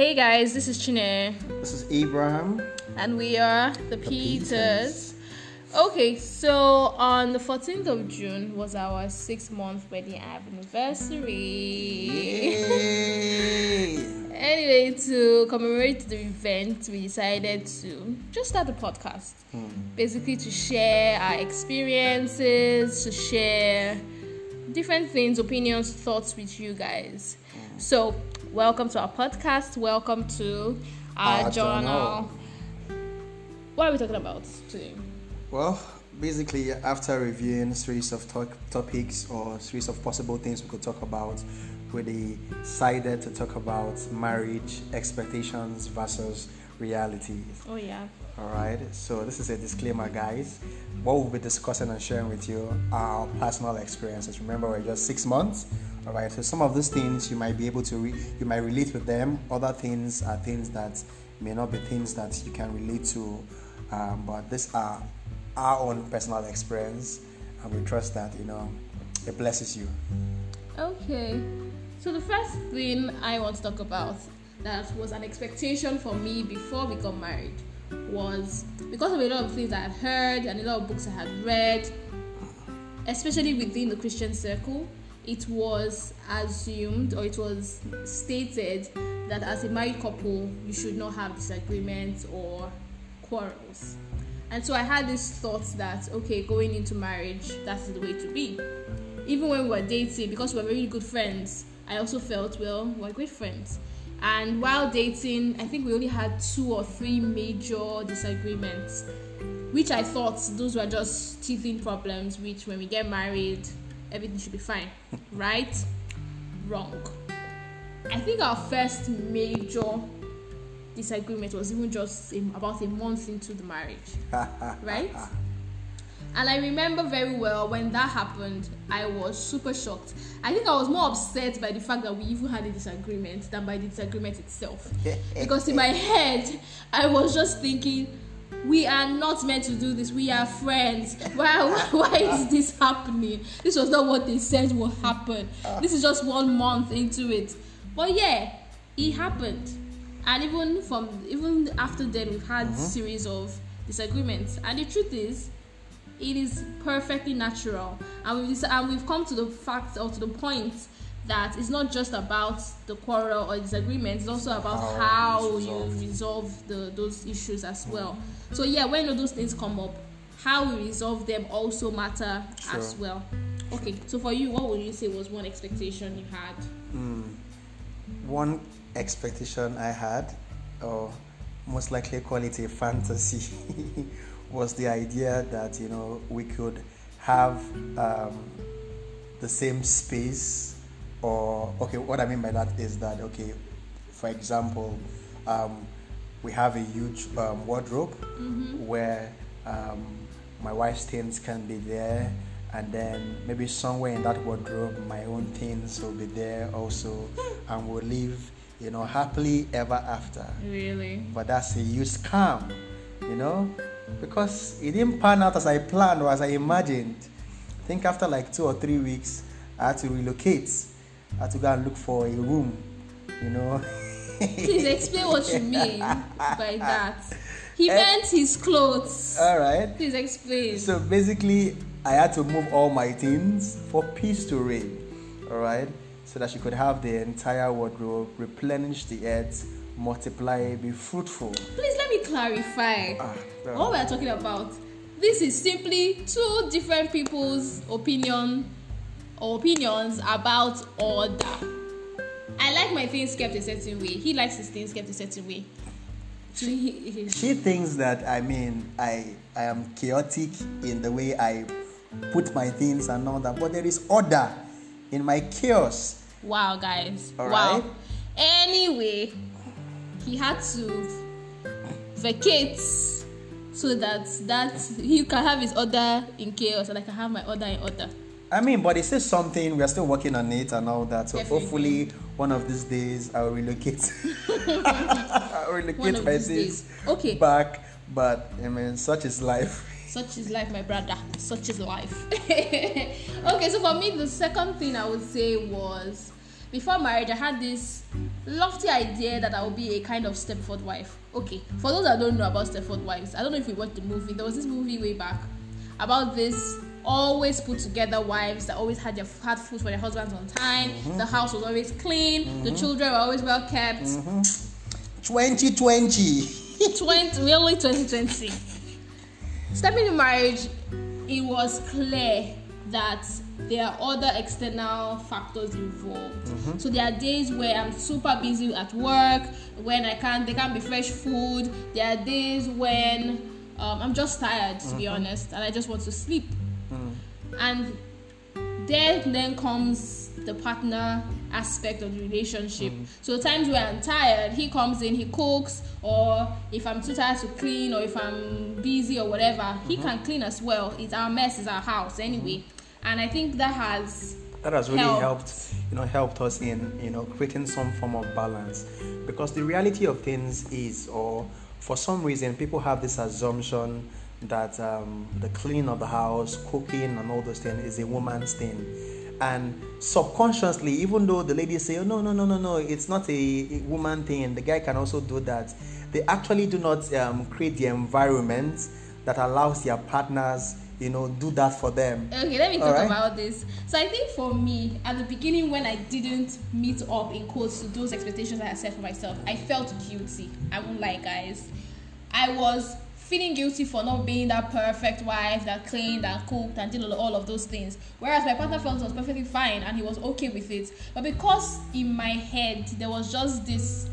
Hey guys, this is Chine, This is Abraham. and we are the, Peters. Peters. Okay, so on the 14th of June was our six month wedding anniversary. Yay! Anyway, to commemorate the event, we decided to just start a podcast. Hmm. Basically, to share our experiences, to share different things, opinions, thoughts with you guys. Hmm. So, welcome to our podcast. Welcome to our, Our journal. journal. What are we talking about today? Well, basically, after reviewing series of talk- topics or series of possible things we could talk about, we decided to talk about marriage expectations versus reality. Oh, yeah. All right. So this is a disclaimer, guys. What we'll be discussing and sharing with you are our personal experiences. Remember, we're just six months. All right. So some of these things you might be able to re- you might relate with them. Other things are things that may not be things that you can relate to. Um, but these are our own personal experience, and we trust that you know it blesses you. Okay. So the first thing I want to talk about that was an expectation for me before we got married was because of a lot of things I had heard and a lot of books I had read, especially within the Christian circle, it was assumed or it was stated that as a married couple you should not have disagreements or quarrels. And so I had this thought that okay, going into marriage, that's the way to be even when we were dating, because we were really good friends, I also felt, well, we're great friends. And while dating, I think we only had two or three major disagreements, which I thought those were just teething problems, which when we get married, everything should be fine. right? Wrong. I think our first major disagreement was even just about a month into the marriage right? And I remember very well when that happened, I was super shocked. I think I was more upset by the fact that we even had a disagreement than by the disagreement itself. because in my head, I was just thinking, we are not meant to do this. We are friends. Why, why is this happening? This was not what they said would happen. Ah. This is just one month into it. But yeah, it happened. And even from even after then, we've had a series of disagreements. And the truth is, it is perfectly natural. And we've, and we've come to the fact or to the point that it's not just about the quarrel or disagreement it's also about How how you resolve. the, those issues as well. So yeah when those things come up? How we resolve them also matter as well. Okay so for you what would you say was one expectation you had? Hmm. One expectation I had, or most likely call it a fantasy, was the idea that you know we could have um, the same space, or okay, what I mean by that is that okay, for example, um, we have a huge um, wardrobe where um, my wife's things can be there and then maybe somewhere in that wardrobe my own things will be there also and we'll live you know happily ever after. Really? But that's a huge scam you know because it didn't pan out as i planned or as i imagined. I think after like two or three weeks i had to relocate. I had to go and look for a room you know. Please explain what you mean by that. He eh. meant his clothes. All right. Please explain. So basically, I had to move all my things for peace to reign, all right? So that she could have the entire wardrobe, replenish the earth, multiply, be fruitful. Please let me clarify. Ah, no. What we are talking about, this is simply two different people's opinion or opinions about order. I like my things kept a certain way. He likes his things kept a certain way. So he, he- She thinks that I mean I I am chaotic in the way I put my things and all that, but there is order in my chaos. wow, guys. All wow. right. Anyway, he had to vacate so that that he can have his order in chaos and I can have my order in order. I mean, but it says something. We are still working on it and all that. So Definitely. hopefully, one of these days, I'll relocate. I'll relocate my things days. Okay. back. But I mean, such is life. Such is life, my brother. Such is life. okay, so for me, the second thing I would say was before marriage, I had this lofty idea that I would be a kind of Stepford wife. Okay, for those that don't know about Stepford wives, I don't know if you watched the movie. There was this movie way back about this always put together wives that always had their had food for their husbands on time. Mm-hmm. The house was always clean. Mm-hmm. The children were always well kept. Mm-hmm. 2020. 20, really 2020. Stepping in marriage, it was clear that there are other external factors involved. Mm-hmm. So there are days where I'm super busy at work, when I can't, there can't be fresh food. There are days when um, I'm just tired, to mm-hmm. be honest, and I just want to sleep. Mm. And there then comes the partner aspect of the relationship. Mm. So times where I'm tired, he comes in, he cooks, or if I'm too tired to clean, or if I'm busy or whatever, mm-hmm. he can clean as well. It's our mess, it's our house anyway. And I think that has that has really helped. helped you know helped us in you know creating some form of balance. Because the reality of things is or for some reason people have this assumption that um, the cleaning of the house cooking and all those things is a woman's thing. And subconsciously even though the ladies say oh no no no no no it's not a, a woman thing the guy can also do that. They actually do not um, create the environment that allows their partners you know, do that for them. Okay, let me talk right? about this. So I think for me, at the beginning when I didn't meet up in quotes to those expectations I had set for myself, I felt guilty. I won't lie, guys. I was feeling guilty for not being that perfect wife that cleaned and cooked and did all of those things. Whereas my partner felt it was perfectly fine and he was okay with it. But because in my head there was just this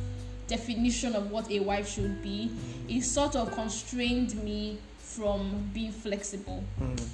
definition of what a wife should be, it sort of constrained me from being flexible. Mm.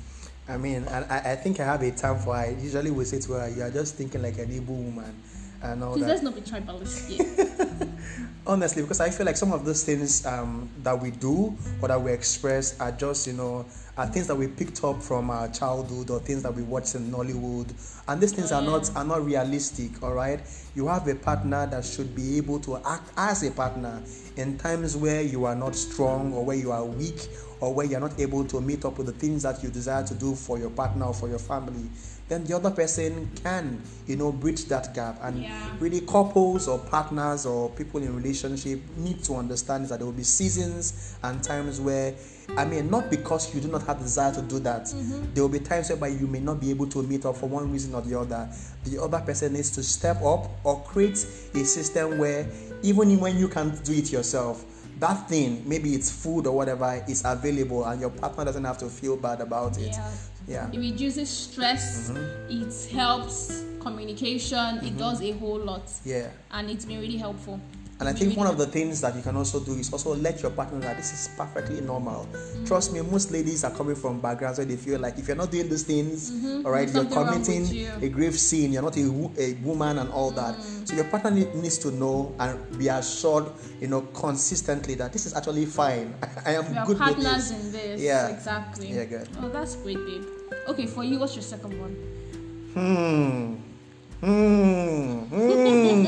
I mean, and I, I think I have a term for I usually we say to her, you are just thinking like an Igbo woman and all Please that. let's not be tribalistic. Honestly, because I feel like some of those things um, that we do or that we express are just, you know, are things that we picked up from our childhood or things that we watched in Nollywood. And these things are not are not realistic, all right? You have a partner that should be able to act as a partner in times where you are not strong or where you are weak or where you're not able to meet up with the things that you desire to do for your partner or for your family, then the other person can, you know, bridge that gap. And yeah. really, couples or partners or people in relationship need to understand that there will be seasons and times where, I mean, not because you do not have the desire to do that, mm-hmm. there will be times whereby you may not be able to meet up for one reason or the other. The other person needs to step up or create a system where even when you can't do it yourself, that thing, maybe it's food or whatever, is available and your partner doesn't have to feel bad about it. Yeah. yeah. It reduces stress, mm-hmm. it helps communication, mm-hmm. it does a whole lot. Yeah. And it's been really helpful. And I think one of the things that you can also do is also let your partner know that this is perfectly normal. Mm-hmm. Trust me, most ladies are coming from backgrounds where they feel like if you're not doing these things, mm-hmm. all right, you're committing you. a grave sin. You're not a, a woman and all that. Mm. So your partner needs to know and be assured, you know, consistently that this is actually fine. I am we good partners in this. Yeah, exactly. Yeah, good. Oh, that's great, babe. Okay, for you, what's your second one? Hmm. Hmm. Hmm.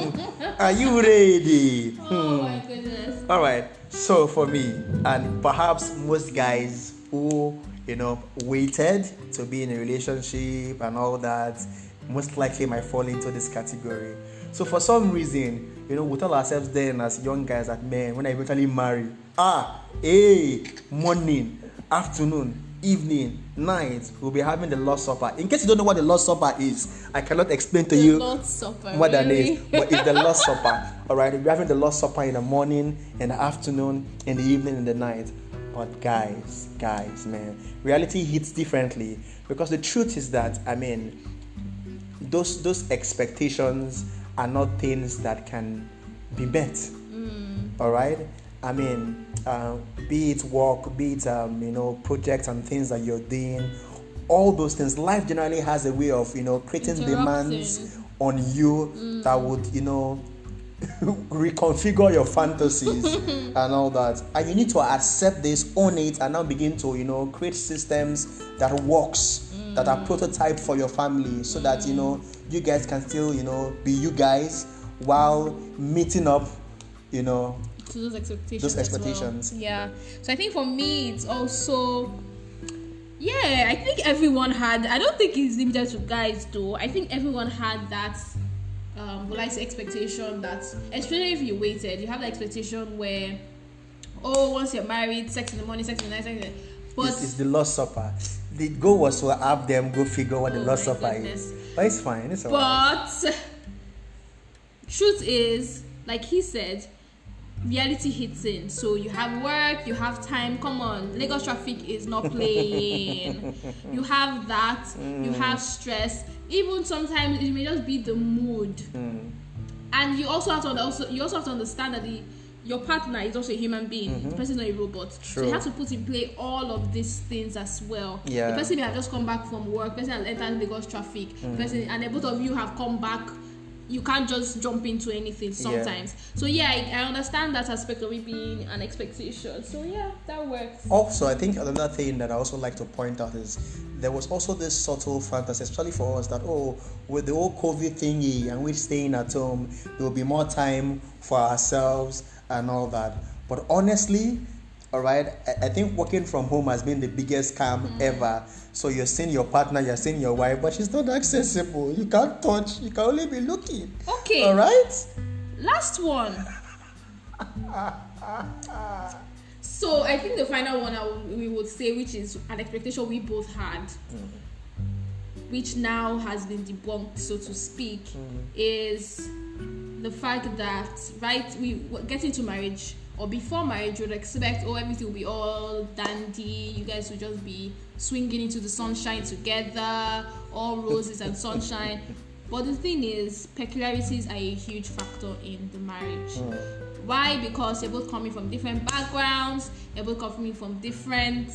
Are you ready? Oh my hmm. goodness. All right. So for me, and perhaps most guys who you know waited to be in a relationship and all that, most likely might fall into this category. So for some reason, you know, we tell ourselves then as young guys that men, when I eventually marry, ah, hey, morning, afternoon, evening, night, we'll be having the Lord's Supper. In case you don't know what the Lord's Supper is, I cannot explain to the you Supper, what really? that is. But it's the Lord's Supper. All right, we're having the Lord's Supper in the morning, in the afternoon, in the evening, in the night. But guys, guys, man, reality hits differently because the truth is that I mean, those those expectations are not things that can be met. Mm. All right, I mean, uh, be it work, be it um, you know projects and things that you're doing, all those things. Life generally has a way of you know creating demands on you mm. that would you know reconfigure your fantasies and all that and you need to accept this own it and now begin to you know create systems that works mm. that are prototype for your family so mm. that you know you guys can still you know be you guys while meeting up you know to those expectations. Those expectations. Well. Yeah. So I think for me, it's also. Yeah, I think everyone had. I don't think it's limited to guys though. I think everyone had that um, well, I say expectation that, especially if you waited, you have the expectation where, oh, once you're married, sex in the morning, sex in the night, sex in the but it's, it's the Lord's Supper. The goal was to have them go figure what oh the Lord's Supper goodness. is. But it's fine. It's alright. But truth is, like he said, reality hits in. So you have work, you have time. Come on, Lagos traffic is not playing. you have that. Mm. You have stress. Even sometimes it may just be the mood. Mm. And you also have to also you also have to understand that the your partner is also a human being. Mm-hmm. The person is not a robot. True. So you have to put in play all of these things as well. Yeah. The person may have just come back from work, the person has entered Lagos traffic, mm-hmm. person, and both of you have come back you can't just jump into anything sometimes. Yeah. So yeah, I, I, understand that aspect of it being an expectation. So yeah, that works. Also, I think another thing that I also like to point out is there was also this subtle fantasy, especially for us, that oh, with the whole COVID thingy and we're staying at home, there will be more time for ourselves and all that. But honestly, all right, I, I think working from home has been the biggest scam mm. ever so you're seeing your partner, you're seeing your wife, but she's not accessible. You can't touch, you can only be looking. Okay. All right? Last one. so I think the final one we would say, which is an expectation we both had, mm. which now has been debunked, so to speak, mm. is the fact that, right, we get into marriage or before marriage you would expect oh everything will be all dandy. You guys will just be swinging into the sunshine together all roses and sunshine. But the thing is peculiarities are a huge factor in the marriage. Mm. why? Because you're both coming from different backgrounds. You're both coming from different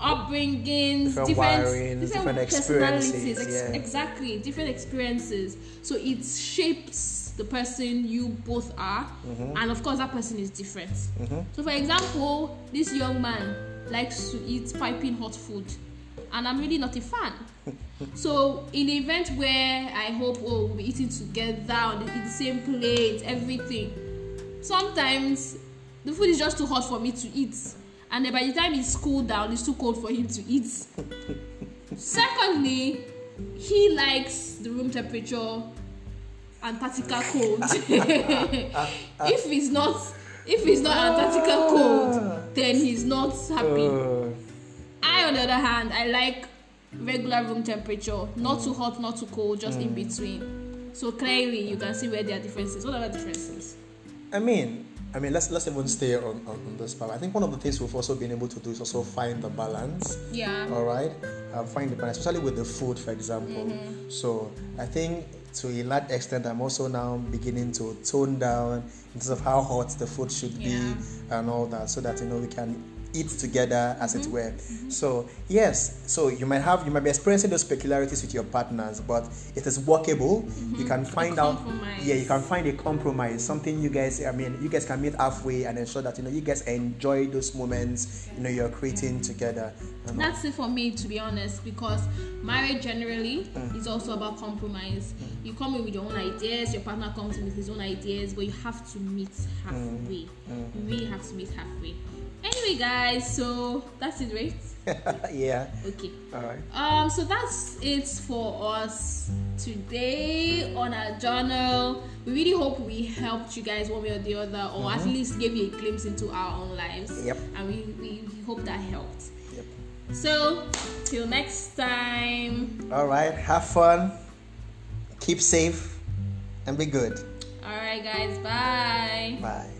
upbringings different, different, different, different personalities. ex- yeah. exactly different experiences. So it shapes the person you both are, mm-hmm. and of course that person is different. Mm-hmm. So, for example, this young man likes to eat piping hot food, and I'm really not a fan. so, in the event where I hope oh we'll be eating together on the, the same plate, everything, sometimes the food is just too hot for me to eat, and then by the time it's cooled down, it's too cold for him to eat. Secondly, he likes the room temperature Antarctica cold. if he's not if he's not Antarctica cold, then he's not happy. Uh. I on the other hand, I like regular room temperature, not too hot, not too cold, just in mm. between. So clearly you can see where there are differences. What are the differences? I mean, I mean, let's let's even stay on, on, on, this part. I think one of the things we've also been able to do is also find the balance. Yeah. All right. Uh, find the balance, especially with the food, for example. Mm-hmm. So I think to a large extent, I'm also now beginning to tone down in terms of how hot the food should yeah. be and all that, so that you know we can eat together as mm-hmm. it were mm-hmm. so yes so you might have you might be experiencing those peculiarities with your partners but it is workable mm-hmm. you can find out yeah you can find a compromise something you guys i mean you guys can meet halfway and ensure that you know you guys enjoy those moments you know you're creating together that's it for me to be honest because marriage generally mm. is also about compromise mm. you come in with your own ideas your partner comes in with his own ideas but you have to meet halfway mm. you really have to meet halfway anyway guys so that's it right? Yeah. Okay. All right. Um so that's it for us today on our journal. We really hope we helped you guys one way or the other or mm-hmm. at least gave you a glimpse into our own lives. Yep. And we, we hope that helped. Yep. So till next time. All right. Have fun. Keep safe and be good. All right guys. Bye. Bye